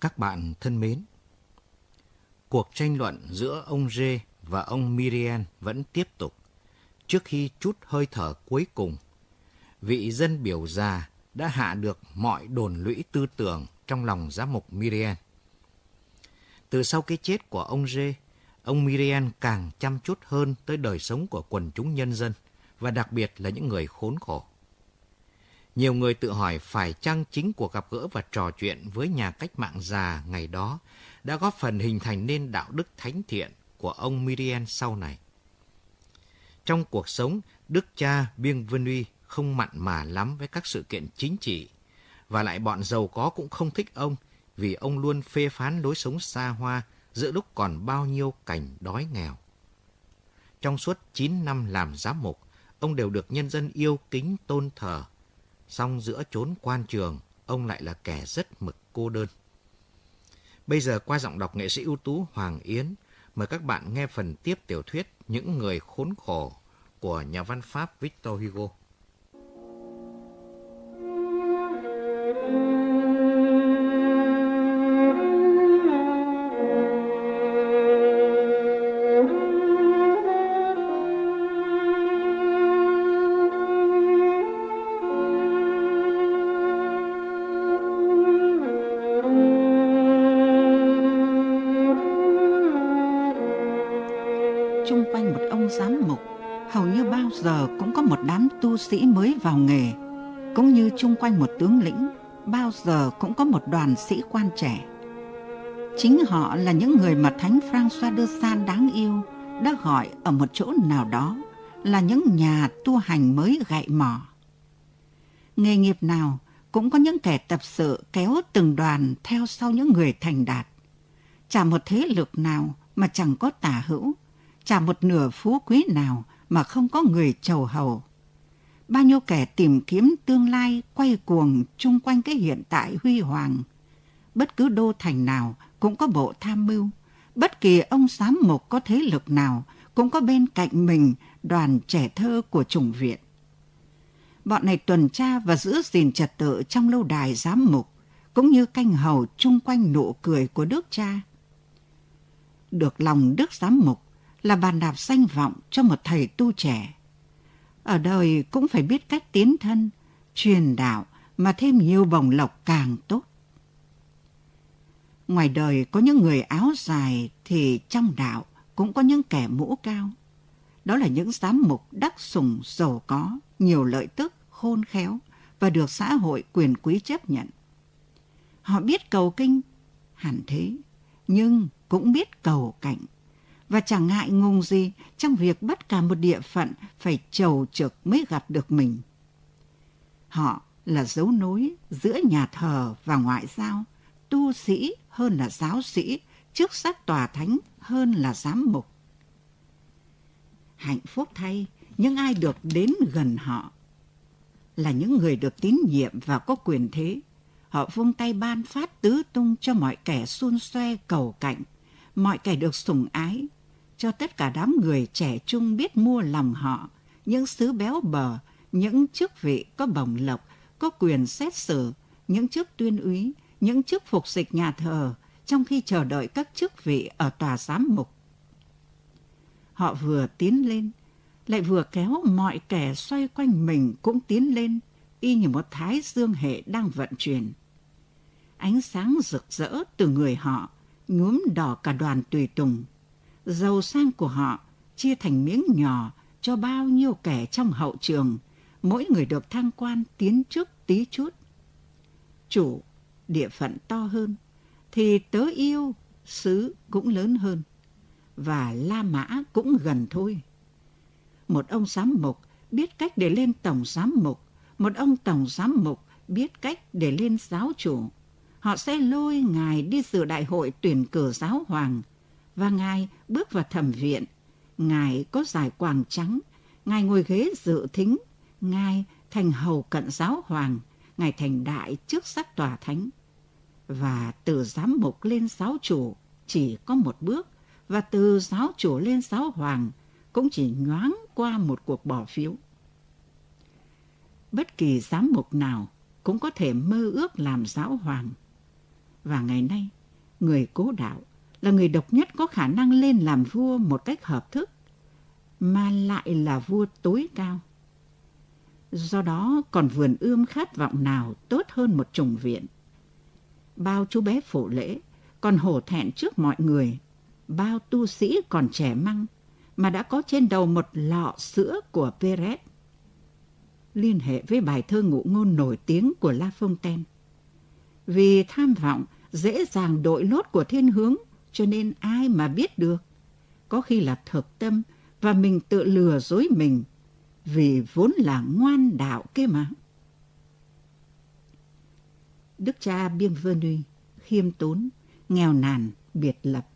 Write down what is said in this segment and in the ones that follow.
Các bạn thân mến, cuộc tranh luận giữa ông Rê và ông Miriam vẫn tiếp tục. Trước khi chút hơi thở cuối cùng, vị dân biểu già đã hạ được mọi đồn lũy tư tưởng trong lòng giám mục Miriam. Từ sau cái chết của ông Rê, ông Miriam càng chăm chút hơn tới đời sống của quần chúng nhân dân và đặc biệt là những người khốn khổ. Nhiều người tự hỏi phải chăng chính cuộc gặp gỡ và trò chuyện với nhà cách mạng già ngày đó đã góp phần hình thành nên đạo đức thánh thiện của ông Miriam sau này. Trong cuộc sống, đức cha Bienvenu không mặn mà lắm với các sự kiện chính trị, và lại bọn giàu có cũng không thích ông vì ông luôn phê phán lối sống xa hoa giữa lúc còn bao nhiêu cảnh đói nghèo. Trong suốt 9 năm làm giám mục, ông đều được nhân dân yêu kính tôn thờ. Song giữa chốn quan trường, ông lại là kẻ rất mực cô đơn. Bây giờ qua giọng đọc nghệ sĩ ưu tú Hoàng Yến, mời các bạn nghe phần tiếp tiểu thuyết Những người khốn khổ của nhà văn Pháp Victor Hugo. Đám tu sĩ mới vào nghề, cũng như chung quanh một tướng lĩnh, bao giờ cũng có một đoàn sĩ quan trẻ. Chính họ là những người mà thánh François de san đáng yêu, đã gọi ở một chỗ nào đó là những nhà tu hành mới gậy mỏ nghề nghiệp nào cũng có những kẻ tập sự kéo từng đoàn theo sau những người thành đạt. Chả một thế lực nào mà chẳng có tả hữu, chả một nửa phú quý nào mà không có người chầu hầu. Bao nhiêu kẻ tìm kiếm tương lai quay cuồng chung quanh cái hiện tại huy hoàng. Bất cứ đô thành nào cũng có bộ tham mưu. Bất kỳ ông giám mục có thế lực nào cũng có bên cạnh mình đoàn trẻ thơ của chủng viện. Bọn này tuần tra và giữ gìn trật tự trong lâu đài giám mục, cũng như canh hầu chung quanh nụ cười của đức cha. Được lòng đức giám mục, là bàn đạp danh vọng cho một thầy tu trẻ. Ở đời cũng phải biết cách tiến thân, truyền đạo mà thêm nhiều bồng lộc càng tốt. Ngoài đời có những người áo dài thì trong đạo cũng có những kẻ mũ cao. Đó là những giám mục đắc sủng giàu có, nhiều lợi tức, khôn khéo và được xã hội quyền quý chấp nhận. Họ biết cầu kinh, hẳn thế, nhưng cũng biết cầu cảnh và chẳng ngại ngùng gì trong việc bắt cả một địa phận phải trầu trực mới gặp được mình. Họ là dấu nối giữa nhà thờ và ngoại giao, tu sĩ hơn là giáo sĩ, trước sắc tòa thánh hơn là giám mục. Hạnh phúc thay, những ai được đến gần họ là những người được tín nhiệm và có quyền thế. Họ vung tay ban phát tứ tung cho mọi kẻ xun xoe cầu cạnh, mọi kẻ được sủng ái, cho tất cả đám người trẻ trung biết mua lòng họ, những sứ béo bờ, những chức vị có bổng lộc, có quyền xét xử, những chức tuyên úy, những chức phục dịch nhà thờ, trong khi chờ đợi các chức vị ở tòa giám mục. Họ vừa tiến lên, lại vừa kéo mọi kẻ xoay quanh mình cũng tiến lên, y như một thái dương hệ đang vận chuyển. Ánh sáng rực rỡ từ người họ, nhuốm đỏ cả đoàn tùy tùng, giàu sang của họ chia thành miếng nhỏ cho bao nhiêu kẻ trong hậu trường, mỗi người được thăng quan tiến trước tí chút. Chủ, địa phận to hơn, thì tớ yêu, xứ cũng lớn hơn, và La Mã cũng gần thôi. Một ông giám mục biết cách để lên tổng giám mục, một ông tổng giám mục biết cách để lên giáo chủ. Họ sẽ lôi ngài đi dự đại hội tuyển cử giáo hoàng, và Ngài bước vào thẩm viện. Ngài có giải quàng trắng, Ngài ngồi ghế dự thính, Ngài thành hầu cận giáo hoàng, Ngài thành đại trước sắc tòa thánh. Và từ giám mục lên giáo chủ chỉ có một bước, và từ giáo chủ lên giáo hoàng cũng chỉ nhoáng qua một cuộc bỏ phiếu. Bất kỳ giám mục nào cũng có thể mơ ước làm giáo hoàng. Và ngày nay, người cố đạo là người độc nhất có khả năng lên làm vua một cách hợp thức, mà lại là vua tối cao. Do đó còn vườn ươm khát vọng nào tốt hơn một trùng viện. Bao chú bé phổ lễ còn hổ thẹn trước mọi người, bao tu sĩ còn trẻ măng mà đã có trên đầu một lọ sữa của Perez. Liên hệ với bài thơ ngụ ngôn nổi tiếng của La Fontaine. Vì tham vọng dễ dàng đội lốt của thiên hướng cho nên ai mà biết được. Có khi là thực tâm và mình tự lừa dối mình vì vốn là ngoan đạo kia mà. Đức cha Bienvenu khiêm tốn, nghèo nàn, biệt lập,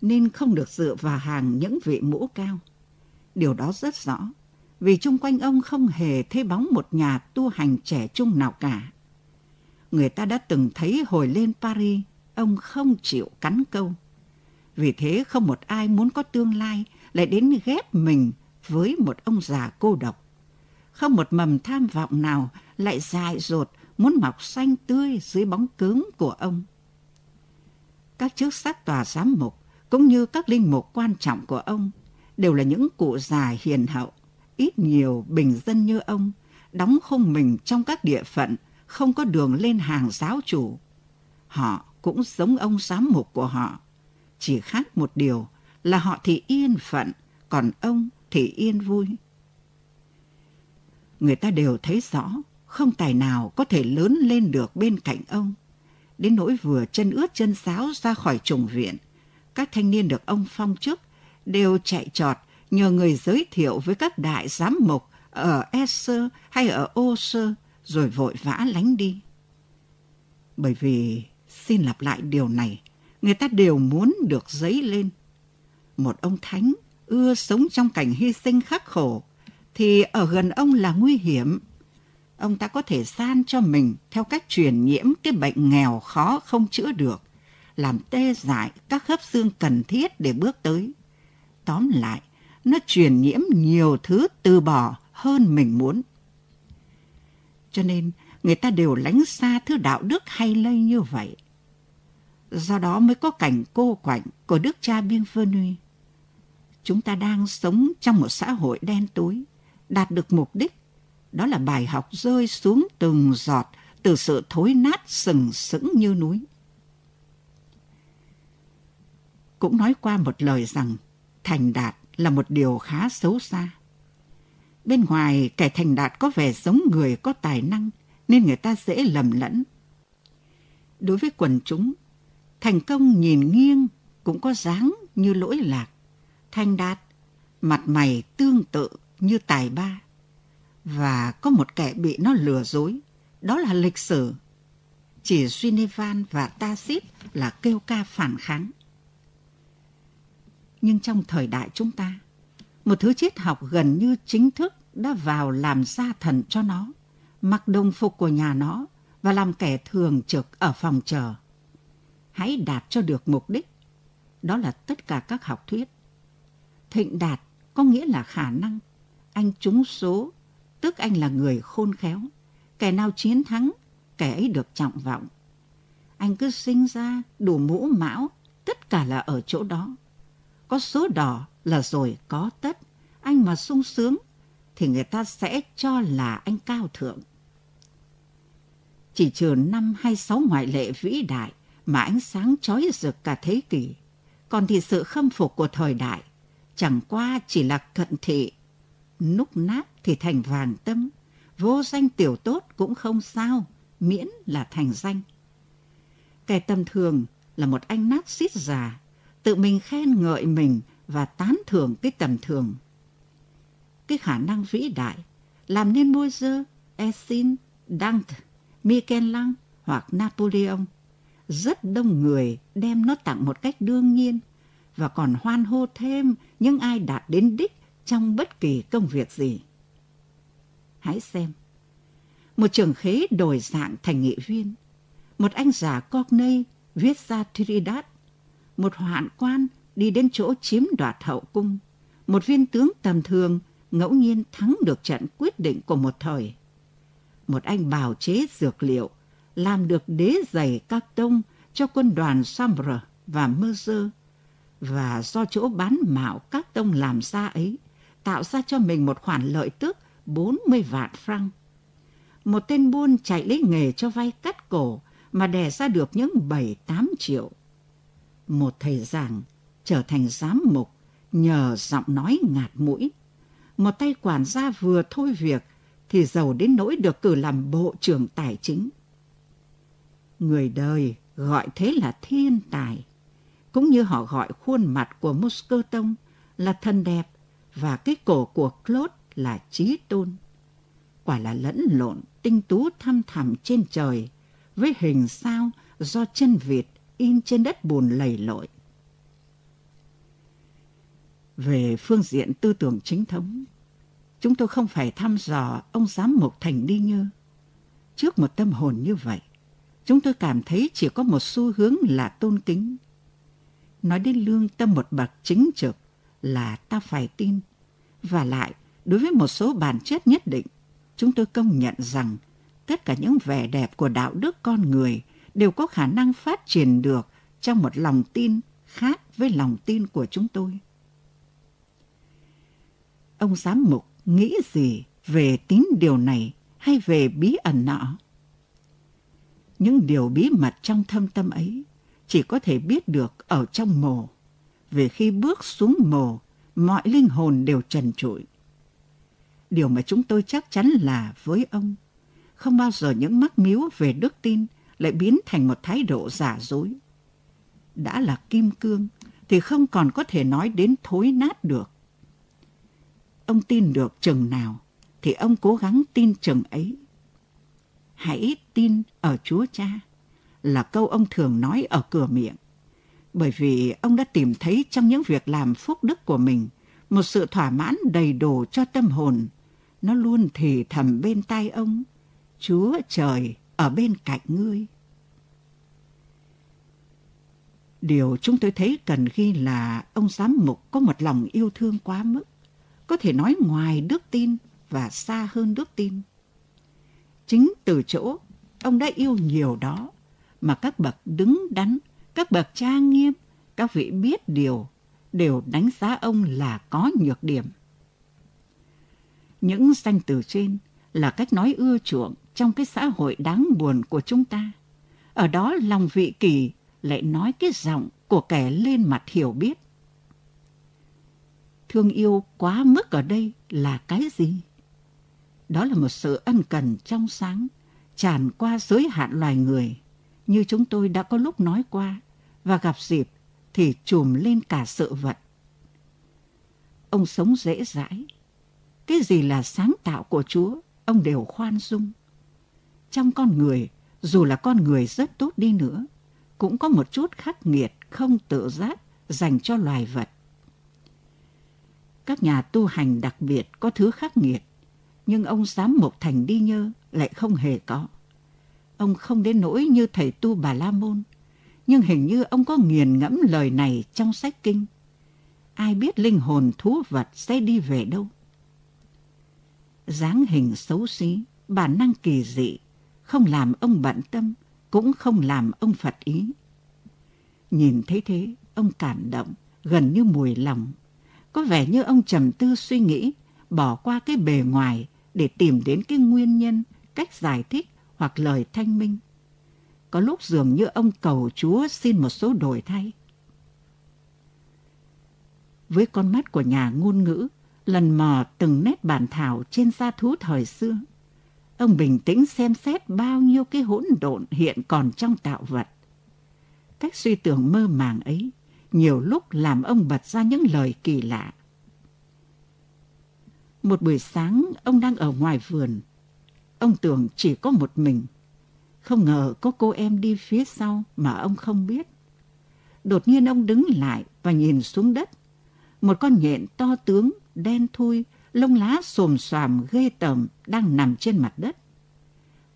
nên không được dựa vào hàng những vị mũ cao. Điều đó rất rõ, vì chung quanh ông không hề thấy bóng một nhà tu hành trẻ trung nào cả. Người ta đã từng thấy hồi lên Paris, ông không chịu cắn câu. Vì thế không một ai muốn có tương lai lại đến ghép mình với một ông già cô độc. Không một mầm tham vọng nào lại dại dột muốn mọc xanh tươi dưới bóng cứng của ông. Các chức sắc tòa giám mục cũng như các linh mục quan trọng của ông đều là những cụ già hiền hậu, ít nhiều bình dân như ông, đóng khung mình trong các địa phận không có đường lên hàng giáo chủ. Họ cũng giống ông giám mục của họ, chỉ khác một điều là họ thì yên phận, còn ông thì yên vui. Người ta đều thấy rõ, không tài nào có thể lớn lên được bên cạnh ông. Đến nỗi vừa chân ướt chân sáo ra khỏi trùng viện, các thanh niên được ông phong chức đều chạy trọt nhờ người giới thiệu với các đại giám mục ở Esser hay ở Oser rồi vội vã lánh đi. Bởi vì, xin lặp lại điều này, người ta đều muốn được dấy lên. Một ông thánh ưa sống trong cảnh hy sinh khắc khổ, thì ở gần ông là nguy hiểm. Ông ta có thể san cho mình theo cách truyền nhiễm cái bệnh nghèo khó không chữa được, làm tê dại các khớp xương cần thiết để bước tới. Tóm lại, nó truyền nhiễm nhiều thứ từ bỏ hơn mình muốn. Cho nên, người ta đều lánh xa thứ đạo đức hay lây như vậy. Do đó mới có cảnh cô quạnh của đức cha Bienvenu. Chúng ta đang sống trong một xã hội đen tối, đạt được mục đích, đó là bài học rơi xuống từng giọt từ sự thối nát sừng sững như núi. Cũng nói qua một lời rằng thành đạt là một điều khá xấu xa. Bên ngoài kẻ thành đạt có vẻ giống người có tài năng nên người ta dễ lầm lẫn. Đối với quần chúng, thành công nhìn nghiêng cũng có dáng như lỗi lạc. Thành đạt, mặt mày tương tự như tài ba. Và có một kẻ bị nó lừa dối, đó là lịch sử. Chỉ suinivan và Tacit là kêu ca phản kháng. Nhưng trong thời đại chúng ta, một thứ triết học gần như chính thức đã vào làm gia thần cho nó, mặc đồng phục của nhà nó và làm kẻ thường trực ở phòng chờ. Hãy đạt cho được mục đích. Đó là tất cả các học thuyết. Thịnh đạt có nghĩa là khả năng. Anh trúng số, tức anh là người khôn khéo. Kẻ nào chiến thắng, kẻ ấy được trọng vọng. Anh cứ sinh ra đủ mũ mão, tất cả là ở chỗ đó. Có số đỏ là rồi có tất. Anh mà sung sướng thì người ta sẽ cho là anh cao thượng. Chỉ trừ năm hay sáu ngoại lệ vĩ đại mà ánh sáng chói rực cả thế kỷ, còn thì sự khâm phục của thời đại chẳng qua chỉ là cận thị. Núc nát thì thành vàng tâm, vô danh tiểu tốt cũng không sao, miễn là thành danh. Kẻ tầm thường là một anh nát xít già, tự mình khen ngợi mình và tán thưởng cái tầm thường cái khả năng vĩ đại làm nên Moses, Essin, Dante, Michelang hoặc Napoleon. Rất đông người đem nó tặng một cách đương nhiên và còn hoan hô thêm những ai đạt đến đích trong bất kỳ công việc gì. Hãy xem. Một trường khế đổi dạng thành nghị viên. Một anh già Cockney viết ra Trinidad. Một hoạn quan đi đến chỗ chiếm đoạt hậu cung. Một viên tướng tầm thường ngẫu nhiên thắng được trận quyết định của một thời. Một anh bào chế dược liệu, làm được đế giày các tông cho quân đoàn Sambre và Mercer và do chỗ bán mạo các tông làm ra ấy, tạo ra cho mình một khoản lợi tức 40 vạn franc. Một tên buôn chạy lấy nghề cho vay cắt cổ mà đè ra được những 7-8 triệu. Một thầy giảng trở thành giám mục nhờ giọng nói ngạt mũi. Một tay quản gia vừa thôi việc thì giàu đến nỗi được cử làm bộ trưởng tài chính. Người đời gọi thế là thiên tài, cũng như họ gọi khuôn mặt của Moscotong là thân đẹp và cái cổ của Claude là trí tôn. Quả là lẫn lộn tinh tú thăm thẳm trên trời với hình sao do chân vịt in trên đất bùn lầy lội. Về phương diện tư tưởng chính thống, chúng tôi không phải thăm dò ông giám mục Thành Đi như Trước một tâm hồn như vậy, chúng tôi cảm thấy chỉ có một xu hướng là tôn kính. Nói đến lương tâm một bậc chính trực là ta phải tin. Và lại, đối với một số bản chất nhất định, chúng tôi công nhận rằng tất cả những vẻ đẹp của đạo đức con người đều có khả năng phát triển được trong một lòng tin khác với lòng tin của chúng tôi. Ông giám mục nghĩ gì về tín điều này hay về bí ẩn nọ? Những điều bí mật trong thâm tâm ấy chỉ có thể biết được ở trong mồ. Về khi bước xuống mồ, mọi linh hồn đều trần trụi. Điều mà chúng tôi chắc chắn là với ông, không bao giờ những mắc miếu về đức tin lại biến thành một thái độ giả dối. Đã là kim cương thì không còn có thể nói đến thối nát được. Ông tin được chừng nào thì ông cố gắng tin chừng ấy. Hãy tin ở Chúa Cha là câu ông thường nói ở cửa miệng. Bởi vì ông đã tìm thấy trong những việc làm phúc đức của mình một sự thỏa mãn đầy đủ cho tâm hồn. Nó luôn thì thầm bên tai ông, Chúa trời ở bên cạnh ngươi. Điều chúng tôi thấy cần ghi là ông giám mục có một lòng yêu thương quá mức, có thể nói ngoài đức tin và xa hơn đức tin. Chính từ chỗ ông đã yêu nhiều đó mà các bậc đứng đắn, các bậc trang nghiêm, các vị biết điều đều đánh giá ông là có nhược điểm. Những danh từ trên là cách nói ưa chuộng trong cái xã hội đáng buồn của chúng ta. Ở đó lòng vị kỳ lại nói cái giọng của kẻ lên mặt hiểu biết. Thương yêu quá mức ở đây là cái gì? Đó là một sự ân cần trong sáng, tràn qua giới hạn loài người, như chúng tôi đã có lúc nói qua, và gặp dịp thì trùm lên cả sự vật. Ông sống dễ dãi. Cái gì là sáng tạo của Chúa, ông đều khoan dung. Trong con người, dù là con người rất tốt đi nữa, cũng có một chút khắc nghiệt không tự giác dành cho loài vật. Các nhà tu hành đặc biệt có thứ khắc nghiệt, nhưng ông giám mục thành đi nhơ lại không hề có. Ông không đến nỗi như thầy tu Bà La Môn, nhưng hình như ông có nghiền ngẫm lời này trong sách kinh. Ai biết linh hồn thú vật sẽ đi về đâu? dáng hình xấu xí, bản năng kỳ dị, không làm ông bận tâm, cũng không làm ông phật ý. Nhìn thấy thế, ông cảm động, gần như mùi lòng. Có vẻ như ông trầm tư suy nghĩ, bỏ qua cái bề ngoài để tìm đến cái nguyên nhân, cách giải thích hoặc lời thanh minh. Có lúc dường như ông cầu Chúa xin một số đổi thay. Với con mắt của nhà ngôn ngữ, lần mò từng nét bản thảo trên da thú thời xưa, ông bình tĩnh xem xét bao nhiêu cái hỗn độn hiện còn trong tạo vật. Cách suy tưởng mơ màng ấy nhiều lúc làm ông bật ra những lời kỳ lạ. Một buổi sáng, ông đang ở ngoài vườn. Ông tưởng chỉ có một mình. Không ngờ có cô em đi phía sau mà ông không biết. Đột nhiên ông đứng lại và nhìn xuống đất. Một con nhện to tướng, đen thui, lông lá xồm xoàm ghê tởm đang nằm trên mặt đất.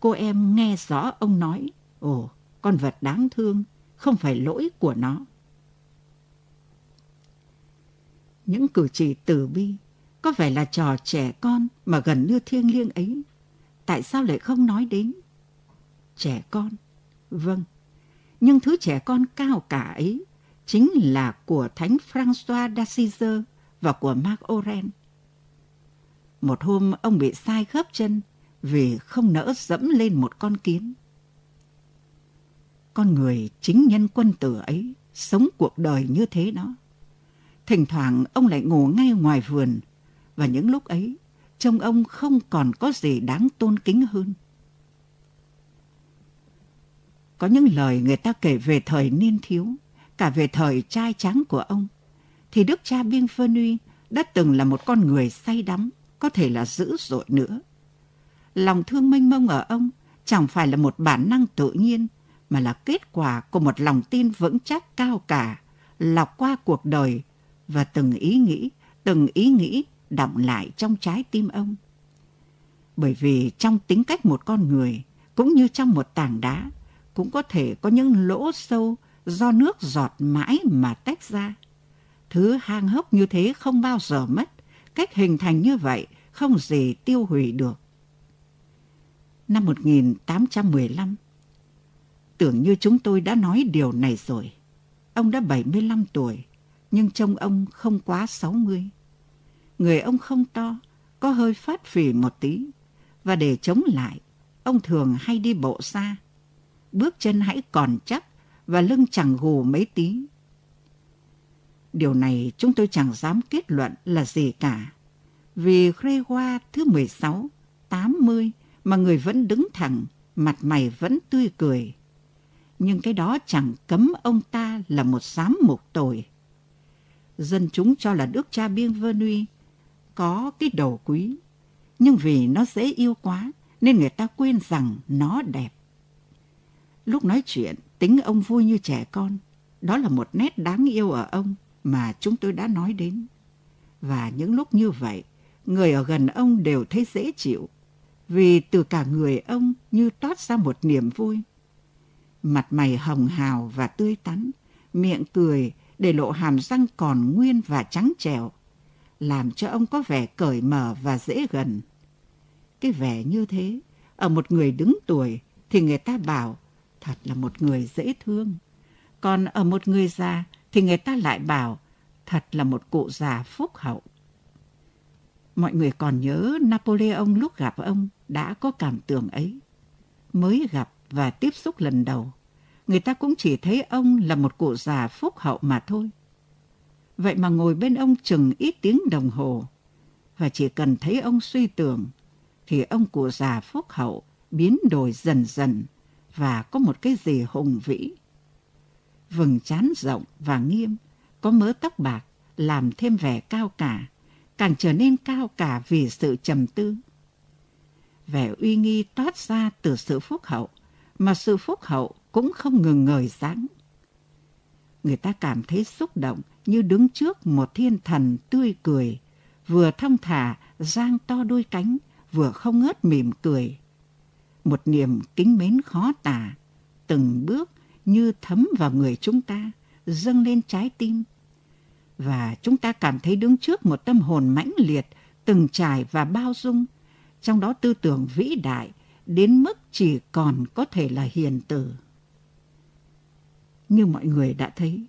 Cô em nghe rõ ông nói, ồ, con vật đáng thương, không phải lỗi của nó. Những cử chỉ từ bi có vẻ là trò trẻ con mà gần như thiêng liêng ấy. Tại sao lại không nói đến? Trẻ con, vâng, Nhưng thứ trẻ con cao cả ấy chính là của Thánh François d'Assise và của Marc Oren. Một hôm ông bị sai khớp chân vì không nỡ dẫm lên một con kiến. Con người chính nhân quân tử ấy sống cuộc đời như thế đó. Thỉnh thoảng ông lại ngủ ngay ngoài vườn và những lúc ấy trông ông không còn có gì đáng tôn kính hơn. Có những lời người ta kể về thời niên thiếu, cả về thời trai trắng của ông, thì Đức cha Biên Phơ Nuy đã từng là một con người say đắm, có thể là dữ dội nữa. Lòng thương mênh mông ở ông chẳng phải là một bản năng tự nhiên, mà là kết quả của một lòng tin vững chắc cao cả, lọc qua cuộc đời và từng ý nghĩ, từng ý nghĩ đọng lại trong trái tim ông. Bởi vì trong tính cách một con người, cũng như trong một tảng đá, cũng có thể có những lỗ sâu do nước giọt mãi mà tách ra. Thứ hang hốc như thế không bao giờ mất, cách hình thành như vậy không gì tiêu hủy được. Năm 1815, tưởng như chúng tôi đã nói điều này rồi. Ông đã 75 tuổi, nhưng trông ông không quá 60. Người ông không to, có hơi phát phì một tí, và để chống lại, ông thường hay đi bộ xa. Bước chân hãy còn chắc và lưng chẳng gù mấy tí. Điều này chúng tôi chẳng dám kết luận là gì cả. Vì Grégoire thứ 16, 80 mà người vẫn đứng thẳng, mặt mày vẫn tươi cười. Nhưng cái đó chẳng cấm ông ta là một giám mục tội. Dân chúng cho là Đức cha Bienvenu có cái đầu quý, nhưng vì nó dễ yêu quá nên người ta quên rằng nó đẹp. Lúc nói chuyện, tính ông vui như trẻ con. Đó là một nét đáng yêu ở ông mà chúng tôi đã nói đến. Và những lúc như vậy, người ở gần ông đều thấy dễ chịu, vì từ cả người ông như toát ra một niềm vui. Mặt mày hồng hào và tươi tắn, miệng cười để lộ hàm răng còn nguyên và trắng trẻo, làm cho ông có vẻ cởi mở và dễ gần. Cái vẻ như thế, ở một người đứng tuổi thì người ta bảo thật là một người dễ thương. Còn ở một người già thì người ta lại bảo thật là một cụ già phúc hậu. Mọi người còn nhớ Napoleon lúc gặp ông đã có cảm tưởng ấy. Mới gặp và tiếp xúc lần đầu, người ta cũng chỉ thấy ông là một cụ già phúc hậu mà thôi. Vậy mà ngồi bên ông chừng ít tiếng đồng hồ, và chỉ cần thấy ông suy tưởng, thì ông cụ già phúc hậu biến đổi dần dần và có một cái gì hùng vĩ. Vừng chán rộng và nghiêm, có mớ tóc bạc làm thêm vẻ cao cả, càng trở nên cao cả vì sự trầm tư. Vẻ uy nghi toát ra từ sự phúc hậu, mà sự phúc hậu cũng không ngừng ngời sáng. Người ta cảm thấy xúc động như đứng trước một thiên thần tươi cười, vừa thông thả giang to đôi cánh, vừa không ngớt mỉm cười. Một niềm kính mến khó tả, từng bước như thấm vào người chúng ta, dâng lên trái tim. Và chúng ta cảm thấy đứng trước một tâm hồn mãnh liệt, từng trải và bao dung, trong đó tư tưởng vĩ đại đến mức chỉ còn có thể là hiền tử. Như mọi người đã thấy,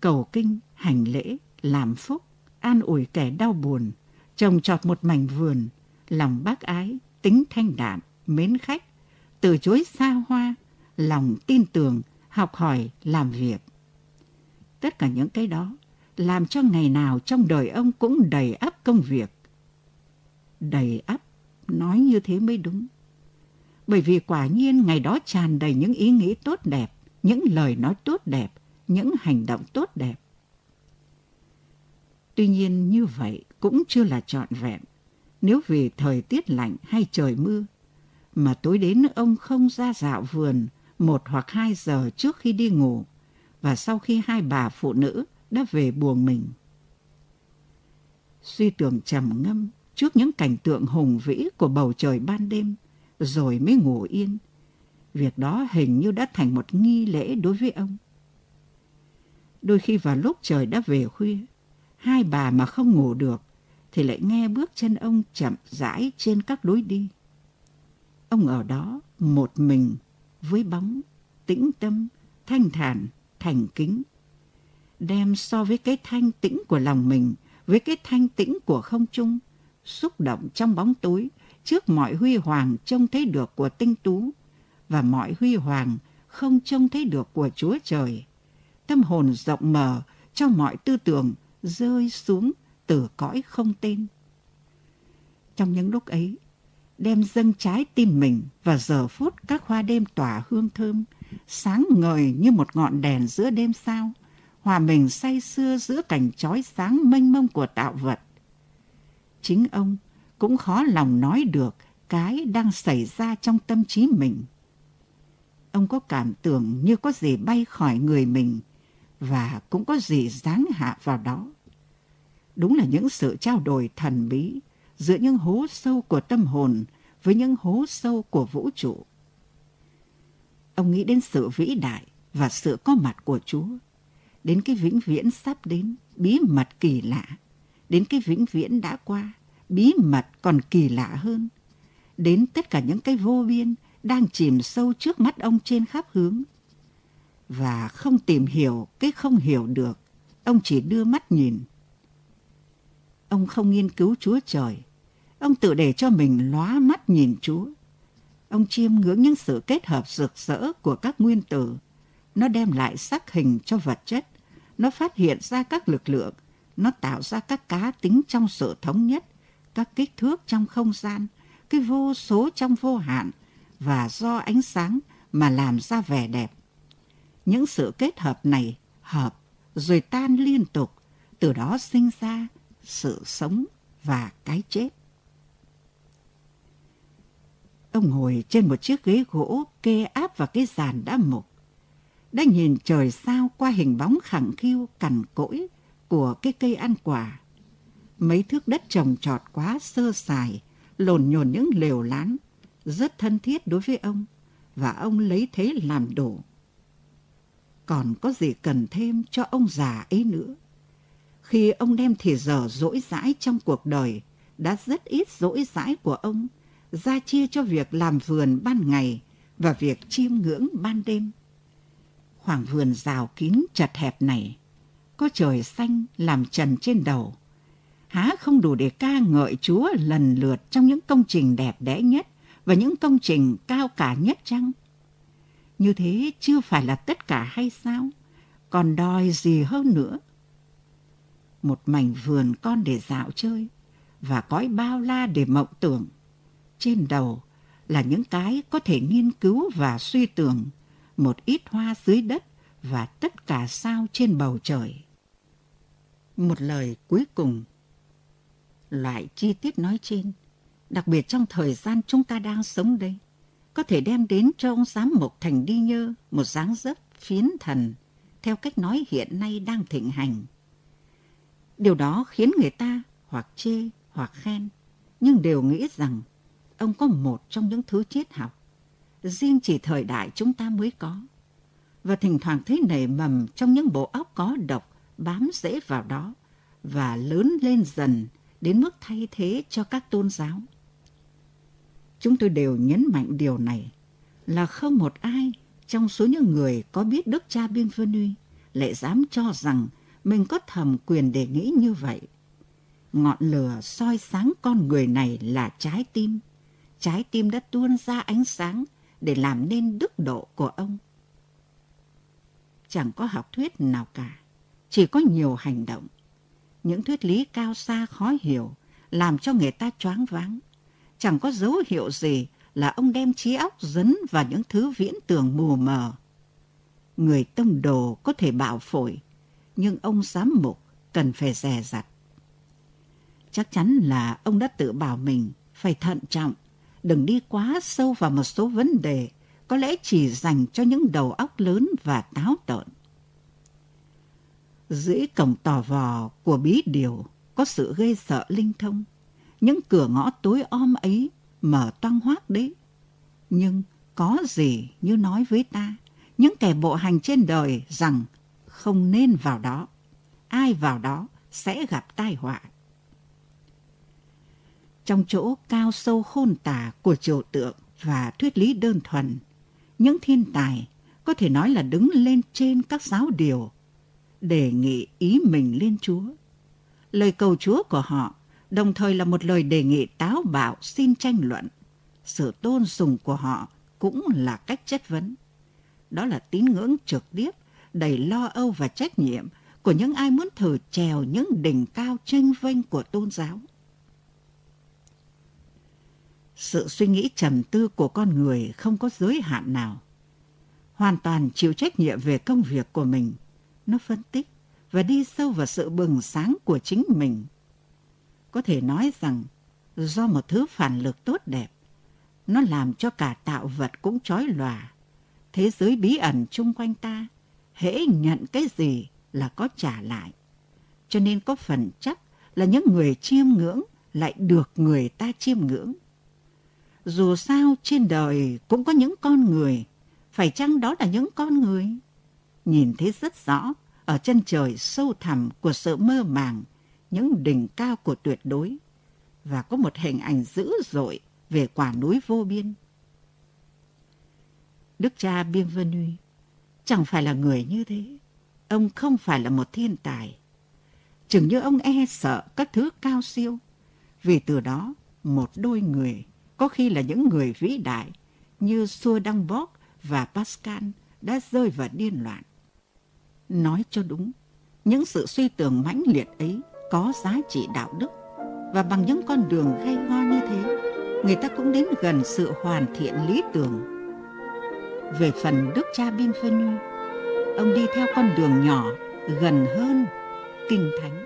cầu kinh, hành lễ, làm phúc, an ủi kẻ đau buồn, trồng trọt một mảnh vườn, lòng bác ái, tính thanh đạm, mến khách, từ chối xa hoa, lòng tin tưởng, học hỏi, làm việc. Tất cả những cái đó làm cho ngày nào trong đời ông cũng đầy ắp công việc. Đầy ắp, nói như thế mới đúng. Bởi vì quả nhiên ngày đó tràn đầy những ý nghĩ tốt đẹp, những lời nói tốt đẹp, những hành động tốt đẹp. Tuy nhiên như vậy cũng chưa là trọn vẹn. Nếu vì thời tiết lạnh hay trời mưa, mà tối đến ông không ra dạo vườn một hoặc hai giờ trước khi đi ngủ và sau khi hai bà phụ nữ đã về buồng mình. Suy tưởng trầm ngâm trước những cảnh tượng hùng vĩ của bầu trời ban đêm rồi mới ngủ yên. Việc đó hình như đã thành một nghi lễ đối với ông. Đôi khi vào lúc trời đã về khuya, hai bà mà không ngủ được thì lại nghe bước chân ông chậm rãi trên các lối đi. Ông ở đó một mình với bóng, tĩnh tâm, thanh thản, thành kính. Đem so với cái thanh tĩnh của lòng mình, với cái thanh tĩnh của không trung, xúc động trong bóng tối, trước mọi huy hoàng trông thấy được của tinh tú, và mọi huy hoàng không trông thấy được của Chúa Trời. Tâm hồn rộng mở cho mọi tư tưởng rơi xuống từ cõi không tên. Trong những lúc ấy, đem dâng trái tim mình và giờ phút các hoa đêm tỏa hương thơm, sáng ngời như một ngọn đèn giữa đêm sao, hòa mình say sưa giữa cảnh chói sáng mênh mông của tạo vật. Chính ông cũng khó lòng nói được cái đang xảy ra trong tâm trí mình. Ông có cảm tưởng như có gì bay khỏi người mình và cũng có gì giáng hạ vào đó. Đúng là những sự trao đổi thần bí giữa những hố sâu của tâm hồn với những hố sâu của vũ trụ. Ông nghĩ đến sự vĩ đại và sự có mặt của Chúa, đến cái vĩnh viễn sắp đến, bí mật kỳ lạ, đến cái vĩnh viễn đã qua, bí mật còn kỳ lạ hơn, đến tất cả những cái vô biên đang chìm sâu trước mắt ông trên khắp hướng. Và không tìm hiểu cái không hiểu được, ông chỉ đưa mắt nhìn. Ông không nghiên cứu Chúa Trời, ông tự để cho mình lóa mắt nhìn Chúa. Ông chiêm ngưỡng những sự kết hợp rực rỡ của các nguyên tử. Nó đem lại sắc hình cho vật chất, nó phát hiện ra các lực lượng, nó tạo ra các cá tính trong sự thống nhất, các kích thước trong không gian, cái vô số trong vô hạn và do ánh sáng mà làm ra vẻ đẹp. Những sự kết hợp này hợp rồi tan liên tục, từ đó sinh ra sự sống và cái chết. Ông ngồi trên một chiếc ghế gỗ kê áp vào cái giàn đã mục. Đã nhìn trời sao qua hình bóng khẳng khiu cằn cỗi của cái cây ăn quả. Mấy thước đất trồng trọt quá sơ sài, lồn nhồn những lều lán, rất thân thiết đối với ông, và ông lấy thế làm đủ. Còn có gì cần thêm cho ông già ấy nữa? Khi ông đem thì giờ dỗi dãi trong cuộc đời, đã rất ít dỗi dãi của ông, ra chia cho việc làm vườn ban ngày và việc chiêm ngưỡng ban đêm. Khoảng vườn rào kín chật hẹp này, có trời xanh làm trần trên đầu, há không đủ để ca ngợi Chúa lần lượt trong những công trình đẹp đẽ nhất và những công trình cao cả nhất chăng? Như thế chưa phải là tất cả hay sao? Còn đòi gì hơn nữa? Một mảnh vườn con để dạo chơi và cõi bao la để mộng tưởng. Trên đầu là những cái có thể nghiên cứu và suy tưởng, một ít hoa dưới đất và tất cả sao trên bầu trời. Một lời cuối cùng Loại chi tiết nói trên, đặc biệt trong thời gian chúng ta đang sống đây, có thể đem đến cho ông giám mục Thành Đi Nhơ một dáng dấp phiến thần theo cách nói hiện nay đang thịnh hành. Điều đó khiến người ta hoặc chê hoặc khen, nhưng đều nghĩ rằng ông có một trong những thứ triết học, riêng chỉ thời đại chúng ta mới có. Và thỉnh thoảng thấy nảy mầm trong những bộ óc có độc bám rễ vào đó và lớn lên dần đến mức thay thế cho các tôn giáo. Chúng tôi đều nhấn mạnh điều này là không một ai trong số những người có biết Đức cha Bienvenu lại dám cho rằng mình có thẩm quyền để nghĩ như vậy. Ngọn lửa soi sáng con người này là trái tim. Trái tim đã tuôn ra ánh sáng để làm nên đức độ của ông. Chẳng có học thuyết nào cả, chỉ có nhiều hành động những thuyết lý cao xa khó hiểu, làm cho người ta choáng váng. Chẳng có dấu hiệu gì là ông đem trí óc dấn vào những thứ viễn tưởng mù mờ. Người tông đồ có thể bạo phổi, nhưng ông giám mục cần phải dè dặt. Chắc chắn là ông đã tự bảo mình phải thận trọng, đừng đi quá sâu vào một số vấn đề có lẽ chỉ dành cho những đầu óc lớn và táo tợn dưới cổng tò vò của bí điều có sự gây sợ linh thông. Những cửa ngõ tối om ấy mở toang hoác đấy. Nhưng có gì như nói với ta, những kẻ bộ hành trên đời rằng không nên vào đó. Ai vào đó sẽ gặp tai họa. Trong chỗ cao sâu khôn tả của trừu tượng và thuyết lý đơn thuần, những thiên tài có thể nói là đứng lên trên các giáo điều, đề nghị ý mình lên Chúa. Lời cầu Chúa của họ đồng thời là một lời đề nghị táo bạo xin tranh luận. Sự tôn sùng của họ cũng là cách chất vấn. Đó là tín ngưỡng trực tiếp, đầy lo âu và trách nhiệm của những ai muốn thử trèo những đỉnh cao tranh vênh của tôn giáo. Sự suy nghĩ trầm tư của con người không có giới hạn nào. Hoàn toàn chịu trách nhiệm về công việc của mình. Nó phân tích và đi sâu vào sự bừng sáng của chính mình. Có thể nói rằng do một thứ phản lực tốt đẹp, nó làm cho cả tạo vật cũng chói lòa. Thế giới bí ẩn chung quanh ta, hễ nhận cái gì là có trả lại. Cho nên có phần chắc là những người chiêm ngưỡng lại được người ta chiêm ngưỡng. Dù sao trên đời cũng có những con người, phải chăng đó là những con người? Nhìn thấy rất rõ ở chân trời sâu thẳm của sự mơ màng, những đỉnh cao của tuyệt đối, và có một hình ảnh dữ dội về quả núi vô biên. Đức cha Bienvenu chẳng phải là người như thế. Ông không phải là một thiên tài. Chừng như ông e sợ các thứ cao siêu. Vì từ đó, một đôi người, có khi là những người vĩ đại như Sua Đăng Bóc và Pascal đã rơi vào điên loạn. Nói cho đúng, những sự suy tưởng mãnh liệt ấy có giá trị đạo đức và bằng những con đường gay go như thế, người ta cũng đến gần sự hoàn thiện lý tưởng. Về phần Đức cha Bienvenu, ông đi theo con đường nhỏ gần hơn kinh thánh